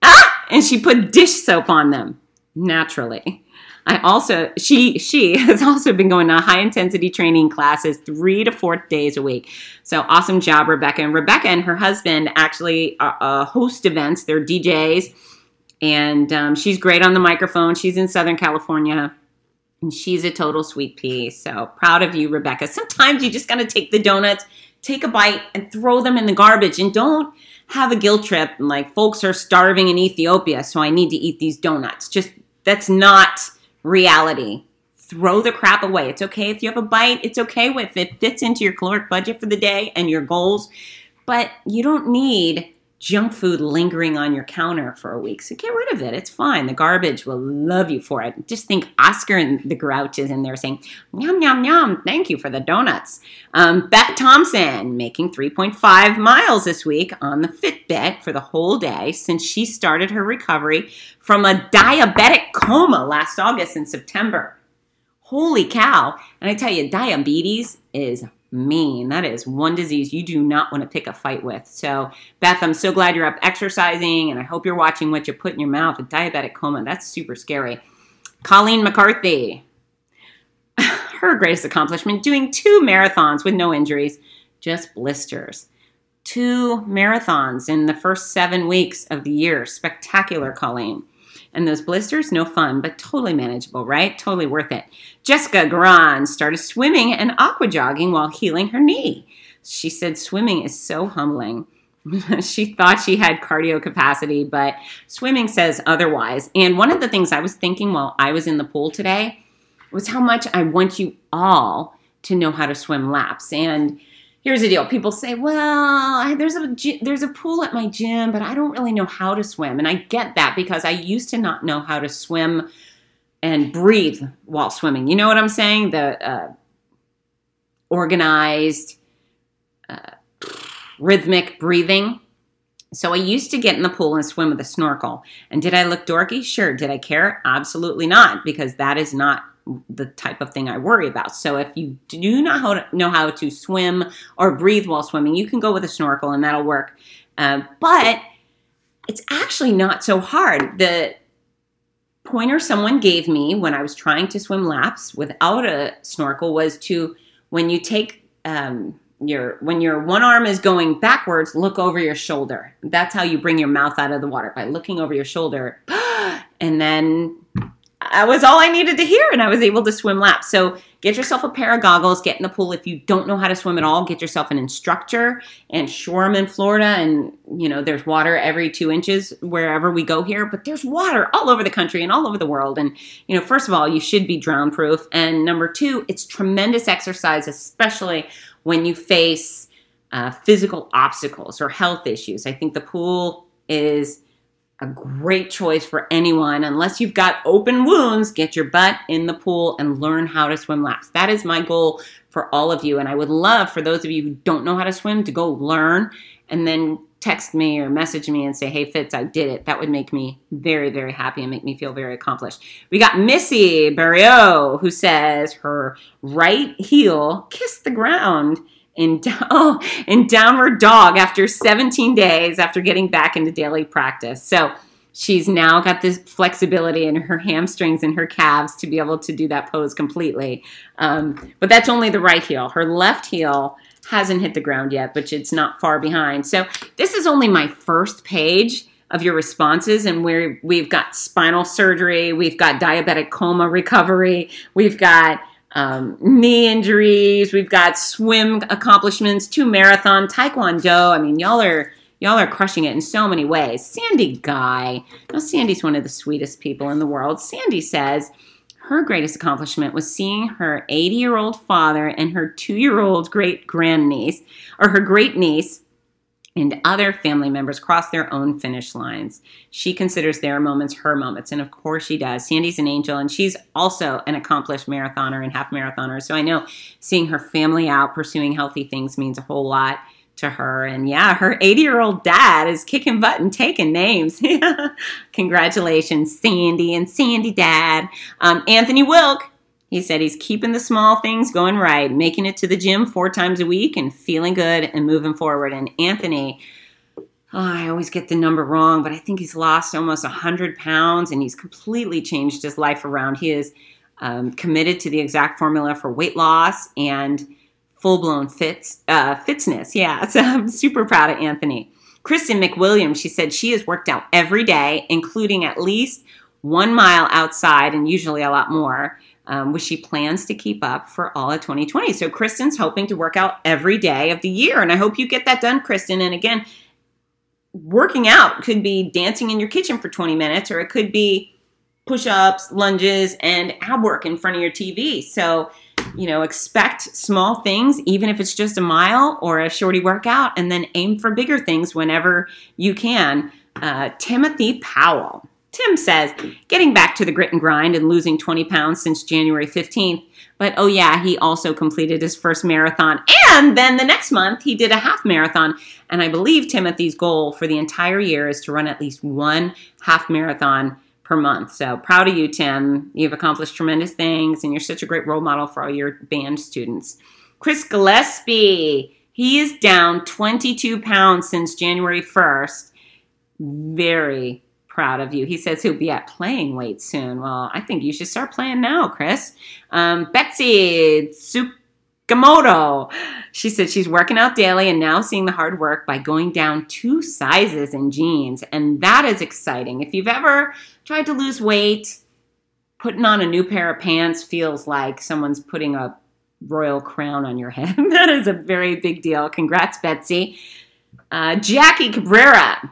Ah! And she put dish soap on them naturally. I also she she (laughs) has also been going to high intensity training classes three to four days a week. So awesome job, Rebecca. And Rebecca and her husband actually uh, uh, host events. They're DJs, and um, she's great on the microphone. She's in Southern California, And she's a total sweet pea. So proud of you, Rebecca. Sometimes you just got to take the donuts, take a bite, and throw them in the garbage. And don't have a guilt trip and like folks are starving in Ethiopia, so I need to eat these donuts. Just that's not reality. Throw the crap away. It's okay if you have a bite. It's okay if it fits into your caloric budget for the day and your goals, but you don't need junk food lingering on your counter for a week. So get rid of it. It's fine. The garbage will love you for it. Just think Oscar and the Grouch is in there saying, yum, yum, yum. Thank you for the donuts. Um, Beth Thompson making 3.5 miles this week on the Fitbit for the whole day since she started her recovery from a diabetic coma last August and September. Holy cow. And I tell you, diabetes is mean. That is one disease you do not want to pick a fight with. So, Beth, I'm so glad you're up exercising, and I hope you're watching what you put in your mouth. A diabetic coma, that's super scary. Colleen McCarthy, (sighs) her greatest accomplishment, doing two marathons with no injuries, just blisters. Two marathons in the first seven weeks of the year. Spectacular, Colleen. And those blisters, no fun, but totally manageable, right? Totally worth it. Jessica Garan started swimming and aqua jogging while healing her knee. She said swimming is so humbling. (laughs) she thought she had cardio capacity, but swimming says otherwise. And one of the things I was thinking while I was in the pool today was how much I want you all to know how to swim laps. And here's the deal people say well there's a there's a pool at my gym but i don't really know how to swim and i get that because i used to not know how to swim and breathe while swimming you know what i'm saying the uh, organized uh, rhythmic breathing so I used to get in the pool and swim with a snorkel. And did I look dorky? Sure. Did I care? Absolutely not, because that is not the type of thing I worry about. So if you do not know how to swim or breathe while swimming, you can go with a snorkel and that'll work. Uh, but it's actually not so hard. The pointer someone gave me when I was trying to swim laps without a snorkel was to when you take um, your when your one arm is going backwards, look over your shoulder. That's how you bring your mouth out of the water by looking over your shoulder, (gasps) and then that was all I needed to hear, and I was able to swim laps. So get yourself a pair of goggles, get in the pool. If you don't know how to swim at all, get yourself an instructor and Shoreham in Florida. And, you know, there's water every two inches wherever we go here, but there's water all over the country and all over the world. And, you know, first of all, you should be drown proof. And number two, it's tremendous exercise, especially when you face uh, physical obstacles or health issues. I think the pool is a great choice for anyone. Unless you've got open wounds, get your butt in the pool and learn how to swim laps. That is my goal for all of you. And I would love for those of you who don't know how to swim to go learn and then text me or message me and say, Hey, Fitz, I did it. That would make me very, very happy and make me feel very accomplished. We got Missy Barrio who says her right heel kissed the ground in (laughs) oh, in downward dog after 17 days after getting back into daily practice. So she's now got this flexibility in her hamstrings and her calves to be able to do that pose completely. Um, but that's only the right heel. Her left heel hasn't hit the ground yet, but it's not far behind. So this is only my first page of your responses and where we've got spinal surgery, we've got diabetic coma recovery, we've got um, knee injuries. We've got swim accomplishments, two marathon, taekwondo. I mean, y'all are y'all are crushing it in so many ways. Sandy Guy, now Sandy's one of the sweetest people in the world. Sandy says her greatest accomplishment was seeing her 80 year old father and her two year old great grandniece, or her great niece, and other family members cross their own finish lines. She considers their moments her moments, and of course she does. Sandy's an angel, and she's also an accomplished marathoner and half marathoner. So I know seeing her family out pursuing healthy things means a whole lot to her. And yeah, her 80 year old dad is kicking butt and taking names. (laughs) Congratulations, Sandy and Sandy Dad. Um, Anthony Wilk he said he's keeping the small things going right, making it to the gym four times a week and feeling good and moving forward. And Anthony, oh, I always get the number wrong, but I think he's lost almost 100 pounds and he's completely changed his life around. He is um, committed to the exact formula for weight loss and full blown Fitz, uh, Fitzness. Yeah, (laughs) so I'm super proud of Anthony. Kristen McWilliams, she said she has worked out every day, including at least one mile outside and usually a lot more um, which she plans to keep up for all of 2020. So Kristen's hoping to work out every day of the year. And I hope you get that done, Kristen. And again, working out could be dancing in your kitchen for 20 minutes, or it could be push ups, lunges, and ab work in front of your TV. So, you know, expect small things, even if it's just a mile or a shorty workout, and then aim for bigger things whenever you can. Uh, Timothy Powell. Tim says, getting back to the grit and grind and losing 20 pounds since January 15th. But oh, yeah, he also completed his first marathon. And then the next month, he did a half marathon. And I believe Timothy's goal for the entire year is to run at least one half marathon per month. So proud of you, Tim. You've accomplished tremendous things, and you're such a great role model for all your band students. Chris Gillespie, he is down 22 pounds since January 1st. Very proud of you. He says he'll be at playing weight soon. Well, I think you should start playing now, Chris. Um, Betsy Tsukamoto. She said she's working out daily and now seeing the hard work by going down two sizes in jeans. And that is exciting. If you've ever tried to lose weight, putting on a new pair of pants feels like someone's putting a royal crown on your head. (laughs) that is a very big deal. Congrats, Betsy. Uh, Jackie Cabrera.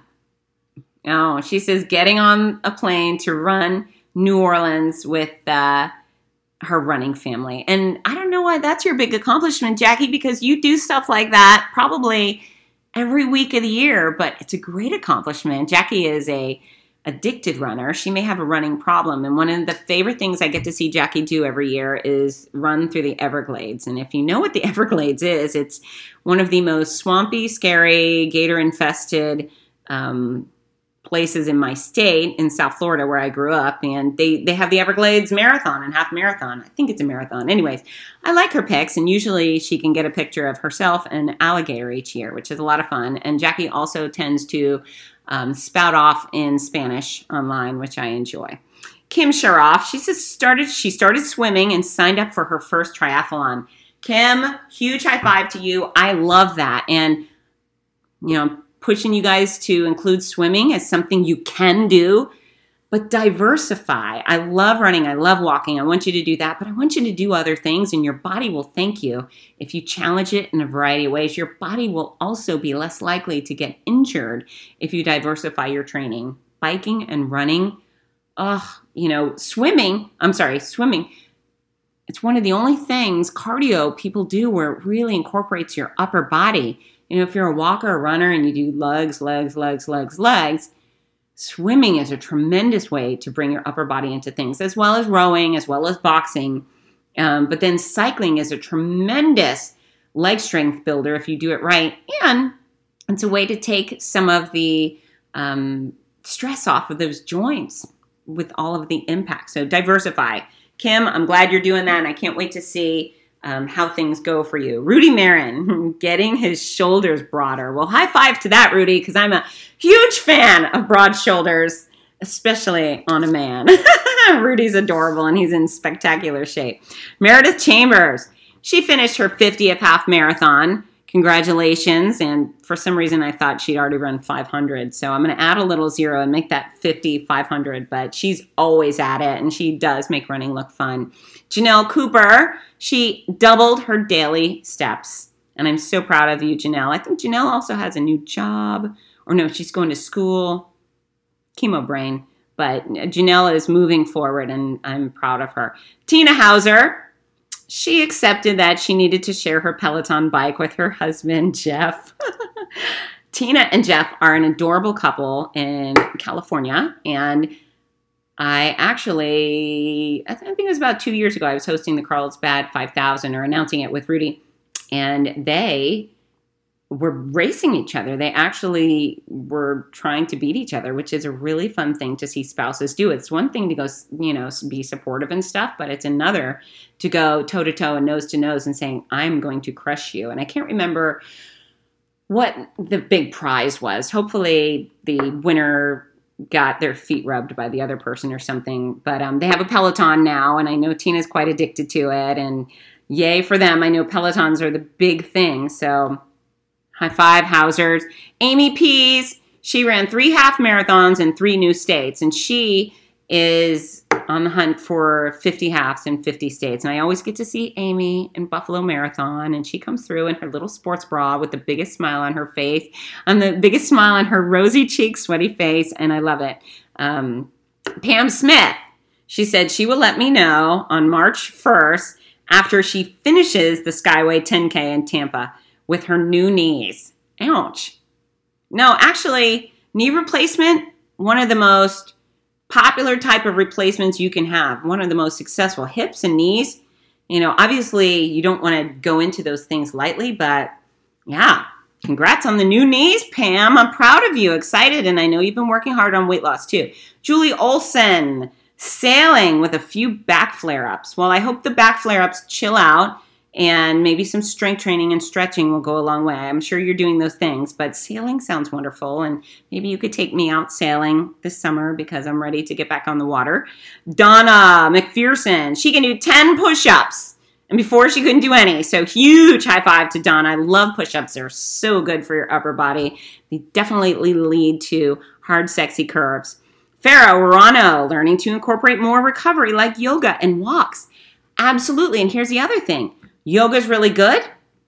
Oh, she says getting on a plane to run New Orleans with uh, her running family. And I don't know why that's your big accomplishment, Jackie, because you do stuff like that probably every week of the year, but it's a great accomplishment. Jackie is a addicted runner. She may have a running problem. And one of the favorite things I get to see Jackie do every year is run through the Everglades. And if you know what the (laughs) Everglades is, it's one of the most swampy, scary, gator infested um, places in my state in South Florida where I grew up, and they they have the Everglades Marathon and half marathon. I think it's a marathon. Anyways, I like her pics, and usually she can get a picture of herself and alligator each year, which is a lot of fun. And Jackie also tends to um, spout off in Spanish online, which I enjoy. Kim Sharoff, she started she started swimming and signed up for her first triathlon. Kim, huge high five to you. I love that, and you know pushing you guys to include swimming as something you can do, but diversify. I love running, I love walking. I want you to do that, but I want you to do other things, and your body will thank you if you challenge it in a variety of ways. Your body will also be less likely to get injured if you diversify your training. Biking and running, oh, you know, swimming, I'm sorry, swimming. It's one of the only things cardio people do where it really incorporates your upper body you know, if you're a walker or runner and you do legs, legs, legs, legs, legs, swimming is a tremendous way to bring your upper body into things, as well as rowing, as well as boxing. Um, but then cycling is a tremendous leg strength builder if you do it right. And it's a way to take some of the um, stress off of those joints with all of the impact. So diversify. Kim, I'm glad you're doing that. And I can't wait to see um, how things go for you. Rudy Marin (laughs) getting his shoulders broader. Well, high five to that, Rudy, because I'm a huge fan of broad shoulders, especially on a man. (laughs) Rudy's adorable and he's in spectacular shape. Meredith Chambers, she finished her 50th half marathon. Congratulations. And for some reason, I thought she'd already run 500. So I'm going to add a little zero and make that 50 500. But she's always at it and she does make running look fun. Janelle Cooper, she doubled her daily steps. And I'm so proud of you, Janelle. I think Janelle also has a new job. Or no, she's going to school. Chemo brain. But Janelle is moving forward and I'm proud of her. Tina Hauser, she accepted that she needed to share her Peloton bike with her husband, (laughs) Jeff. Tina and Jeff are an adorable couple in California. And I actually, I, think it was about two years ago, I was hosting the Carlsbad 5000 or announcing it with Rudy. And they were racing each other. They actually were trying to beat each other, which is a really fun thing to see spouses do. It's one thing to go, you know, be supportive and stuff, but it's another to go toe to toe and nose to nose and saying, I'm going to crush you. And I can't remember what the big prize was. Hopefully, the winner got their feet rubbed by the other person or something. But um, they have a Peloton now, and I know Tina's quite addicted to it. And yay for them. I know Pelotons are the big thing. So High five, Hausers. Amy Pease, she ran three half marathons in three new states, and she is on the hunt for 50 halves in 50 states. And I always get to see Amy in Buffalo Marathon, and she comes through in her little sports bra with the biggest smile on her face, and the biggest smile on her rosy cheek, sweaty face, and I love it. Um, Pam Smith, she said she will let me know on March 1st after she finishes the Skyway 10K in Tampa with her new knees. Ouch. No, actually, knee replacement, one of the most popular type of replacements you can have, one of the most successful hips and knees. You know, obviously, you don't want to go into those things lightly, but yeah, congrats on the new knees, Pam. I'm proud of you, excited, and I know you've been working hard on weight loss too. Julie Olson, sailing with a few back flare ups. Well, I hope the back flare ups chill out and maybe some strength training and stretching will go a long way. I'm sure you're doing those things, but sailing sounds wonderful. And maybe you could take me out sailing this summer because I'm ready to get back on the water. Donna McPherson, she can do 10 push ups. And before she couldn't do any. So huge high five to Donna. I love push ups, they're so good for your upper body. They definitely lead to hard, sexy curves. Farah Urano, learning to incorporate more recovery like yoga and walks. Absolutely. And here's the other thing Yoga's really good,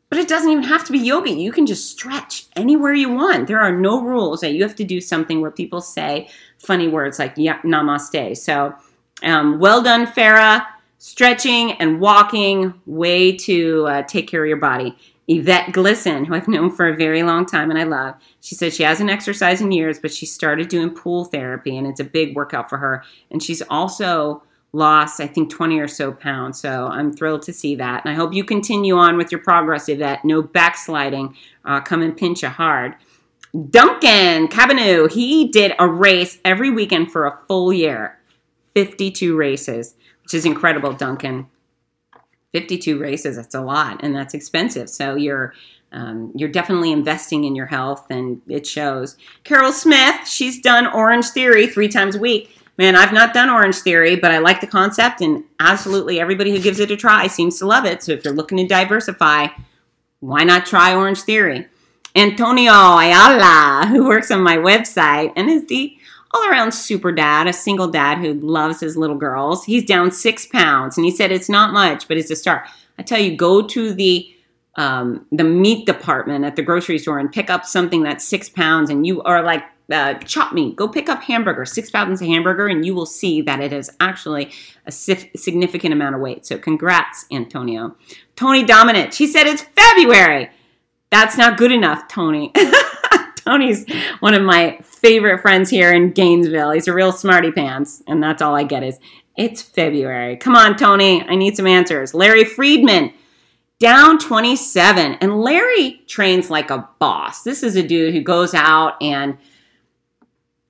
but it doesn't even have to be yoga. You can just stretch anywhere you want. There are no rules that you have to do something where people say funny words like yeah, namaste. So, um, well done, Farah. Stretching and walking, way to uh, take care of your body. Yvette Glisson, who I've known for a very long time and I love, she says she hasn't exercised in years, but she started doing pool therapy and it's a big workout for her. And she's also lost, I think, 20 or so pounds. So I'm thrilled to see that. And I hope you continue on with your progress that. No backsliding. Uh, come and pinch you hard. Duncan Cabanu, he did a race every weekend for a full year 52 races, which is incredible, Duncan. 52 races, that's a lot, and that's expensive. So you're um, you're definitely investing in your health, and it shows. Carol Smith, she's done Orange Theory three times a week man, I've not done Orange Theory, but I like the concept, and absolutely everybody who gives it a try seems to love it. So if you're looking to diversify, why not try Orange Theory? Antonio Ayala, who works on my website and is the all around super dad, a single dad who loves his little girls. He's down six pounds, and he said it's not much, but it's a start. I tell you, go to the um, the meat department at the grocery store and pick up something that's six pounds, and you are like uh, chop meat. Go pick up hamburger, six pounds of hamburger, and you will see that it is actually a significant amount of weight. So, congrats, Antonio. Tony Dominant, she said it's February. That's not good enough, Tony. (laughs) Tony's one of my favorite friends here in Gainesville. He's a real smarty pants, and that's all I get is it's February. Come on, Tony. I need some answers. Larry Friedman, down 27. And Larry trains like a boss. This is a dude who goes out and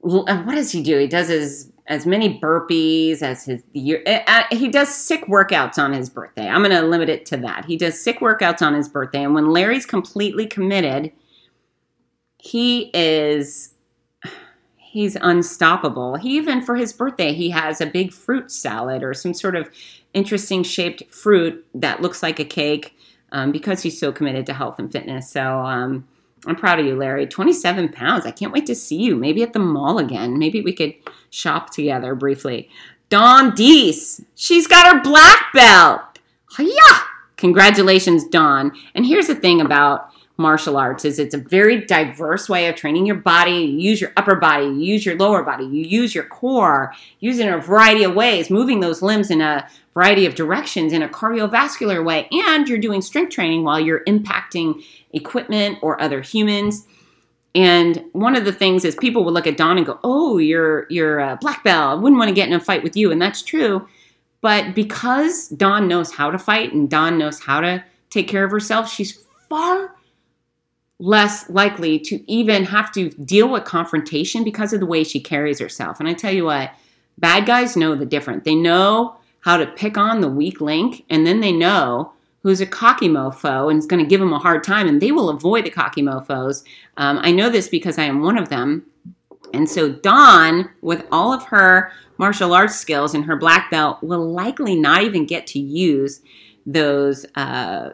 what does he do? He does his as many burpees as his year. Uh, uh, he does sick workouts on his birthday. I'm going to limit it to that. He does sick workouts on his birthday, and when Larry's completely committed, he is he's unstoppable. He even for his birthday, he has a big fruit salad or some sort of interesting shaped fruit that looks like a cake um, because he's so committed to health and fitness. So um, I'm proud of you, Larry. 27 pounds. I can't wait to see you. Maybe at the mall again. Maybe we could shop together briefly. Dawn Deese. She's got her black belt. Yeah. Congratulations, Dawn. And here's the thing about martial arts is it's a very diverse way of training your body. You use your upper body, you use your lower body, you use your core, use it in a variety of ways, moving those limbs in a variety of directions in a cardiovascular way. And you're doing strength training while you're impacting equipment or other humans. And one of the things is people would look at Dawn and go, "Oh, you're you're a black belt. I wouldn't want to get in a fight with you," and that's true. But because Dawn knows how to fight and Dawn knows how to take care of herself, she's far less likely to even have to deal with confrontation because of the way she carries herself. And I tell you what, bad guys know the difference. They know how to pick on the weak link, and then they know who's a cocky mofo and is going to give them a hard time, and they will avoid the cocky mofos. Um, I know this because I am one of them. And so Dawn, with all of her martial arts skills and her black belt, will likely not even get to use those uh,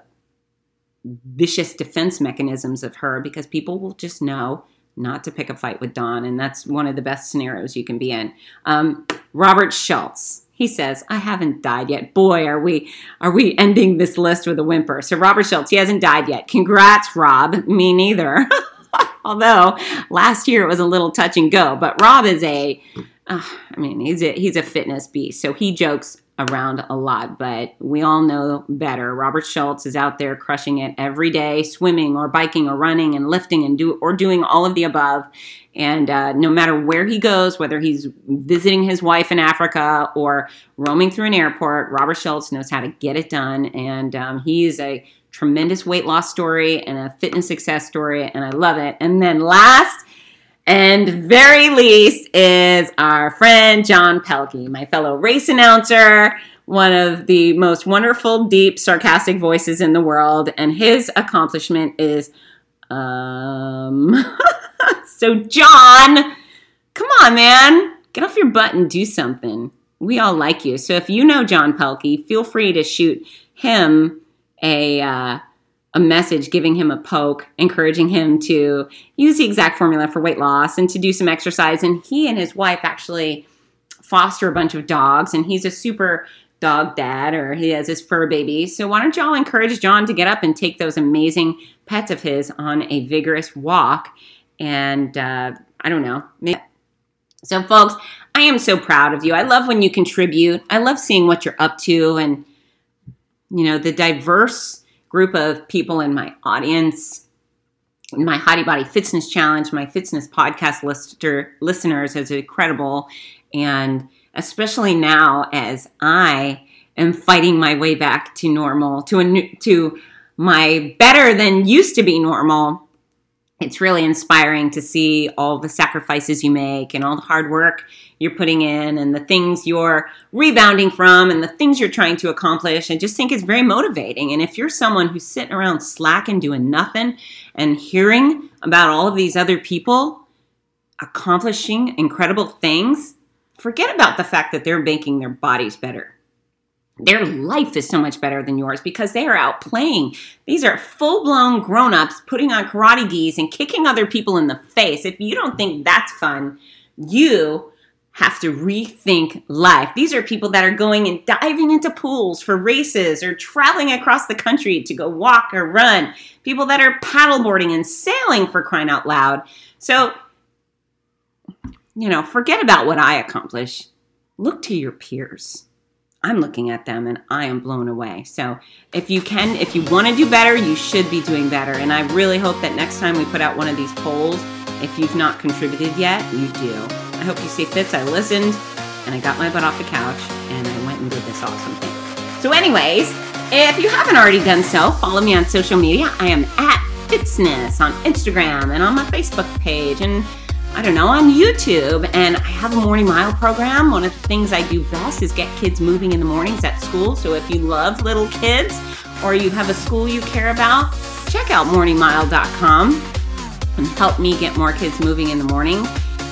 vicious defense mechanisms of her because people will just know not to pick a fight with Dawn, and that's one of the best scenarios you can be in. Um, Robert Schultz. He says, I haven't died yet. Boy, are we are we ending this list with a whimper. So Robert Schultz, he hasn't died yet. Congrats, Rob. Me neither. (laughs) Although last year it was a little touch and go, but Rob is a uh, I mean, he's a he's a fitness beast. So he jokes around a lot, but we all know better. Robert Schultz is out there crushing it every day, swimming or biking or running and lifting and do or doing all of the above. And uh, no matter where he goes, whether he's visiting his wife in Africa or roaming through an airport, Robert Schultz knows how to get it done. And um, he's a tremendous weight loss story and a fitness success story, and I love it. And then last and very least is our friend John Pelkey, my fellow race announcer, one of the most wonderful, deep, sarcastic voices in the world. And his accomplishment is, um, (laughs) so John, come on, man, get off your butt and do something. We all like you. So if you know John Pelkey, feel free to shoot him a, uh, a message giving him a poke, encouraging him to use the exact formula for weight loss and to do some exercise. And he and his wife actually foster a bunch of dogs, and he's a super dog dad or he has his fur baby. So why don't y'all encourage John to get up and take those amazing pets of his on a vigorous walk? And uh, I don't know. Maybe. So, folks, I am so proud of you. I love when you contribute. I love seeing what you're up to and, you know, the diverse group of people in my audience, my Hottie Body Fitzness Challenge, my fitness podcast lister, listeners is incredible. And especially now as I am fighting my way back to normal, to a new, to my better than used to be normal it's really inspiring to see all the sacrifices you make and all the hard work you're putting in and the things you're rebounding from and the things you're trying to accomplish. I just think it's very motivating. And if you're someone who's sitting around slacking, doing nothing, and hearing about all of these other people accomplishing incredible things, forget about the fact that they're making their bodies better their life is so much better than yours because they are out playing. These are full blown grown ups putting on karate gis and kicking other people in the face. If you don't think that's fun, you have to rethink life. These are people that are going and diving into pools for races or traveling across the country to go walk or run. People that are paddleboarding and sailing for crying out loud. So, you know, forget about what I accomplish. Look to your peers I'm looking at them and I am blown away. So, if you can, if you want to do better, you should be doing better. And I really hope that next time we put out one of these polls, if you've not contributed yet, you do. I hope you see Fitz. I listened and I got my butt off the couch and I went and did this awesome thing. So, anyways, if you haven't already done so, follow me on social media. I am at Fitzness on Instagram and on my Facebook page. And I don't know, on YouTube. And I have a morning mile program. One of the things I do best is get kids moving in the mornings at school. So if you love little kids or you have a school you care about, check out morningmile.com and help me get more kids moving in the morning.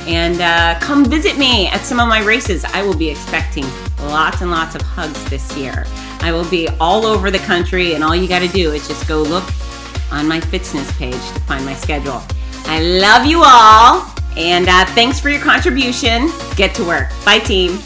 And uh, come visit me at some of my races. I will be expecting lots and lots of hugs this year. I will be all over the country, and all you got to do is just go look on my Fitzness page to find my schedule. I love you all. And uh, thanks for your contribution. Get to work. Bye, team.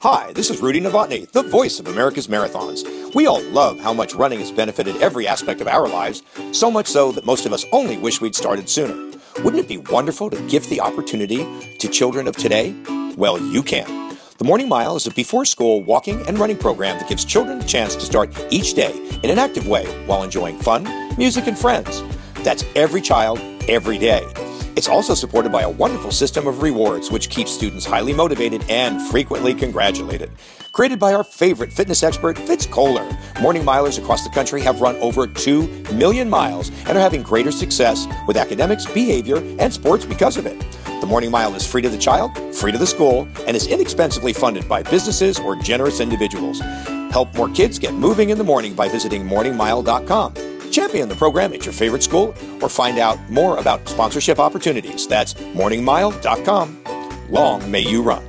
Hi, this is Rudy Novotny, the voice of America's Marathons. We all love how much running has benefited every aspect of our lives, so much so that most of us only wish we'd started sooner. Wouldn't it be wonderful to give the opportunity to children of today? Well, you can. The Morning Mile is a before school walking and running program that gives children a chance to start each day in an active way while enjoying fun, music, and friends. That's every child, every day. It's also supported by a wonderful system of rewards, which keeps students highly motivated and frequently congratulated. Created by our favorite fitness expert, Fitz Koehler, morning milers across the country have run over 2 million miles and are having greater success with academics, behavior, and sports because of it. The Morning Mile is free to the child, free to the school, and is inexpensively funded by businesses or generous individuals. Help more kids get moving in the morning by visiting morningmile.com. Champion the program at your favorite school or find out more about sponsorship opportunities. That's morningmile.com. Long may you run.